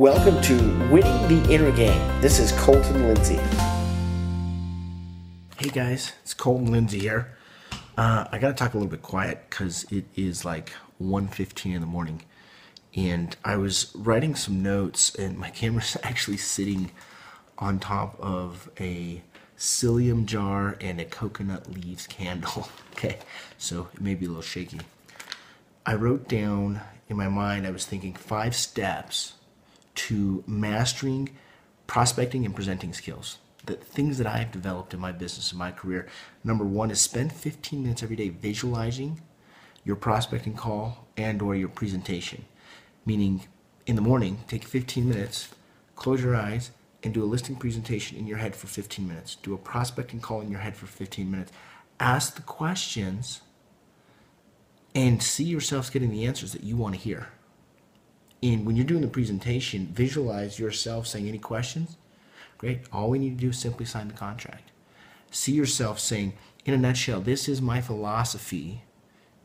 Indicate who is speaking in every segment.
Speaker 1: Welcome to Winning the Inner Game. This is Colton Lindsay.
Speaker 2: Hey guys, it's Colton Lindsay here. Uh, I gotta talk a little bit quiet because it is like 1.15 in the morning, and I was writing some notes, and my camera's actually sitting on top of a psyllium jar and a coconut leaves candle. okay, so it may be a little shaky. I wrote down in my mind, I was thinking five steps to mastering prospecting and presenting skills. The things that I have developed in my business and my career. Number one is spend 15 minutes every day visualizing your prospecting call and or your presentation. Meaning in the morning, take 15 minutes, close your eyes, and do a listing presentation in your head for 15 minutes. Do a prospecting call in your head for 15 minutes. Ask the questions and see yourselves getting the answers that you want to hear. And when you're doing the presentation, visualize yourself saying any questions. Great. All we need to do is simply sign the contract. See yourself saying, in a nutshell, this is my philosophy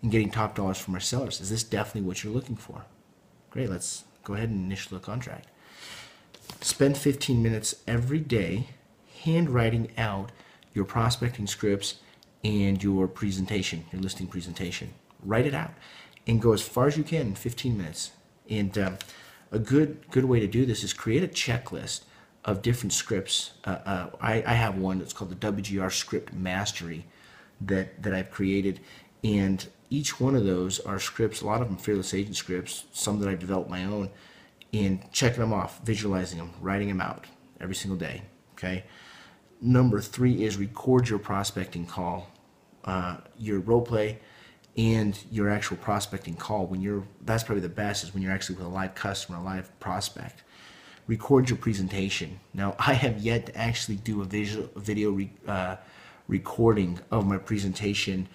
Speaker 2: in getting top dollars from our sellers. Is this definitely what you're looking for? Great. Let's go ahead and initial the contract. Spend 15 minutes every day handwriting out your prospecting scripts and your presentation, your listing presentation. Write it out and go as far as you can in 15 minutes. And um, a good good way to do this is create a checklist of different scripts. Uh, uh, I, I have one that's called the WGR Script Mastery that that I've created, and each one of those are scripts. A lot of them fearless agent scripts. Some that I developed my own, and checking them off, visualizing them, writing them out every single day. Okay. Number three is record your prospecting call, uh, your role play and your actual prospecting call when you're that's probably the best is when you're actually with a live customer a live prospect. Record your presentation. Now i have yet to actually do a visual video re, uh, recording of my presentation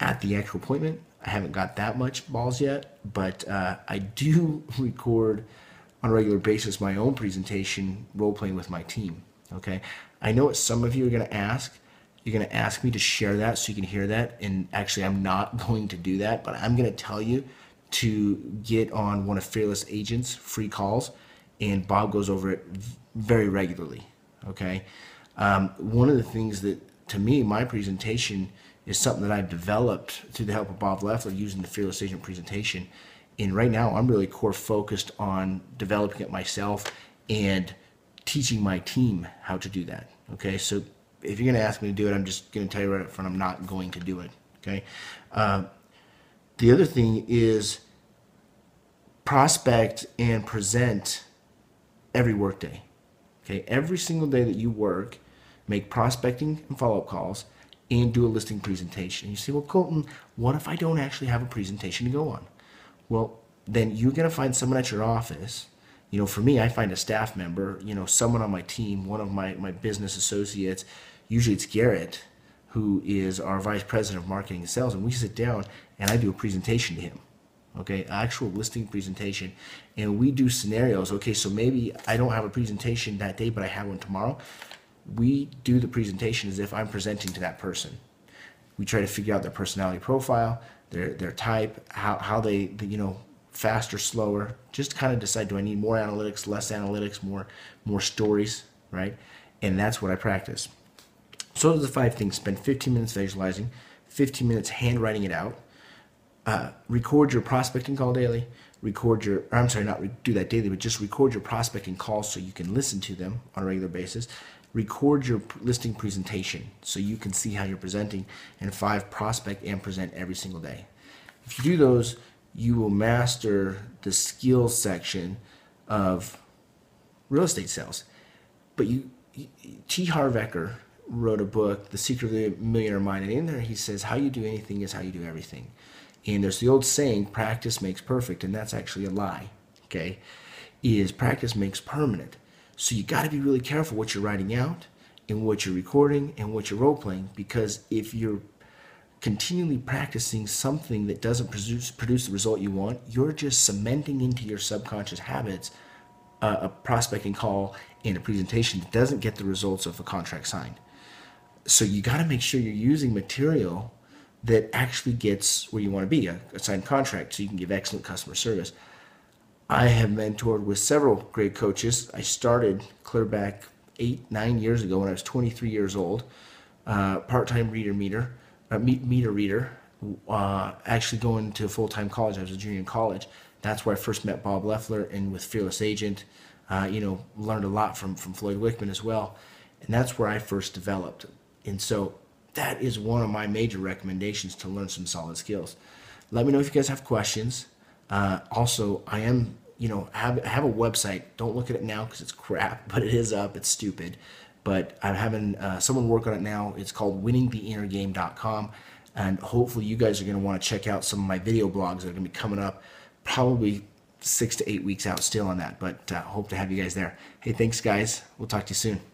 Speaker 2: at the actual appointment. I haven't got that much balls yet but uh, i do record on a regular basis my own presentation role playing with my team okay? I know what some of you are going to ask you're going to ask me to share that so you can hear that. And actually, I'm not going to do that, but I'm going to tell you to get on one of Fearless Agents' free calls. And Bob goes over it very regularly. Okay. Um, one of the things that, to me, my presentation is something that I've developed through the help of Bob Leffler using the Fearless Agent presentation. And right now, I'm really core focused on developing it myself and teaching my team how to do that. Okay, so if you're going to ask me to do it, I'm just going to tell you right up front, I'm not going to do it. Okay. Uh, the other thing is prospect and present every workday. Okay. Every single day that you work, make prospecting and follow up calls and do a listing presentation. You say, well, Colton, what if I don't actually have a presentation to go on? Well, then you're going to find someone at your office you know, for me, I find a staff member, you know, someone on my team, one of my, my business associates, usually it's Garrett, who is our vice president of marketing and sales, and we sit down and I do a presentation to him. Okay, actual listing presentation, and we do scenarios. Okay, so maybe I don't have a presentation that day, but I have one tomorrow. We do the presentation as if I'm presenting to that person. We try to figure out their personality profile, their their type, how how they, you know faster, slower. Just kind of decide: do I need more analytics, less analytics, more more stories, right? And that's what I practice. So the five things. Spend 15 minutes visualizing, 15 minutes handwriting it out. Uh, record your prospecting call daily. Record your, I'm sorry, not re- do that daily, but just record your prospecting calls so you can listen to them on a regular basis. Record your listing presentation so you can see how you're presenting. And five, prospect and present every single day. If you do those, you will master the skills section of real estate sales. But you, T. Harv Eker, wrote a book, The Secret of the Millionaire Mind, and in there he says, "How you do anything is how you do everything." And there's the old saying, "Practice makes perfect," and that's actually a lie. Okay, is practice makes permanent. So you got to be really careful what you're writing out, and what you're recording, and what you're role playing, because if you're continually practicing something that doesn't produce produce the result you want, you're just cementing into your subconscious habits uh, a prospecting call and a presentation that doesn't get the results of a contract signed so you got to make sure you're using material that actually gets where you want to be a, a signed contract so you can give excellent customer service I have mentored with several great coaches. I started clear back eight, nine years ago when I was 23 years old, uh, part-time reader meter, uh, meter reader, uh, actually going to full-time college. I was a junior in college. That's where I first met Bob Leffler and with Fearless Agent, uh, you know, learned a lot from, from Floyd Wickman as well. And that's where I first developed. And so that is one of my major recommendations to learn some solid skills. Let me know if you guys have questions. Uh, also, I am, you know, have have a website. Don't look at it now because it's crap, but it is up. It's stupid, but I'm having uh, someone work on it now. It's called winningtheinnergame.com, and hopefully you guys are going to want to check out some of my video blogs that are going to be coming up. Probably six to eight weeks out still on that, but uh, hope to have you guys there. Hey, thanks, guys. We'll talk to you soon.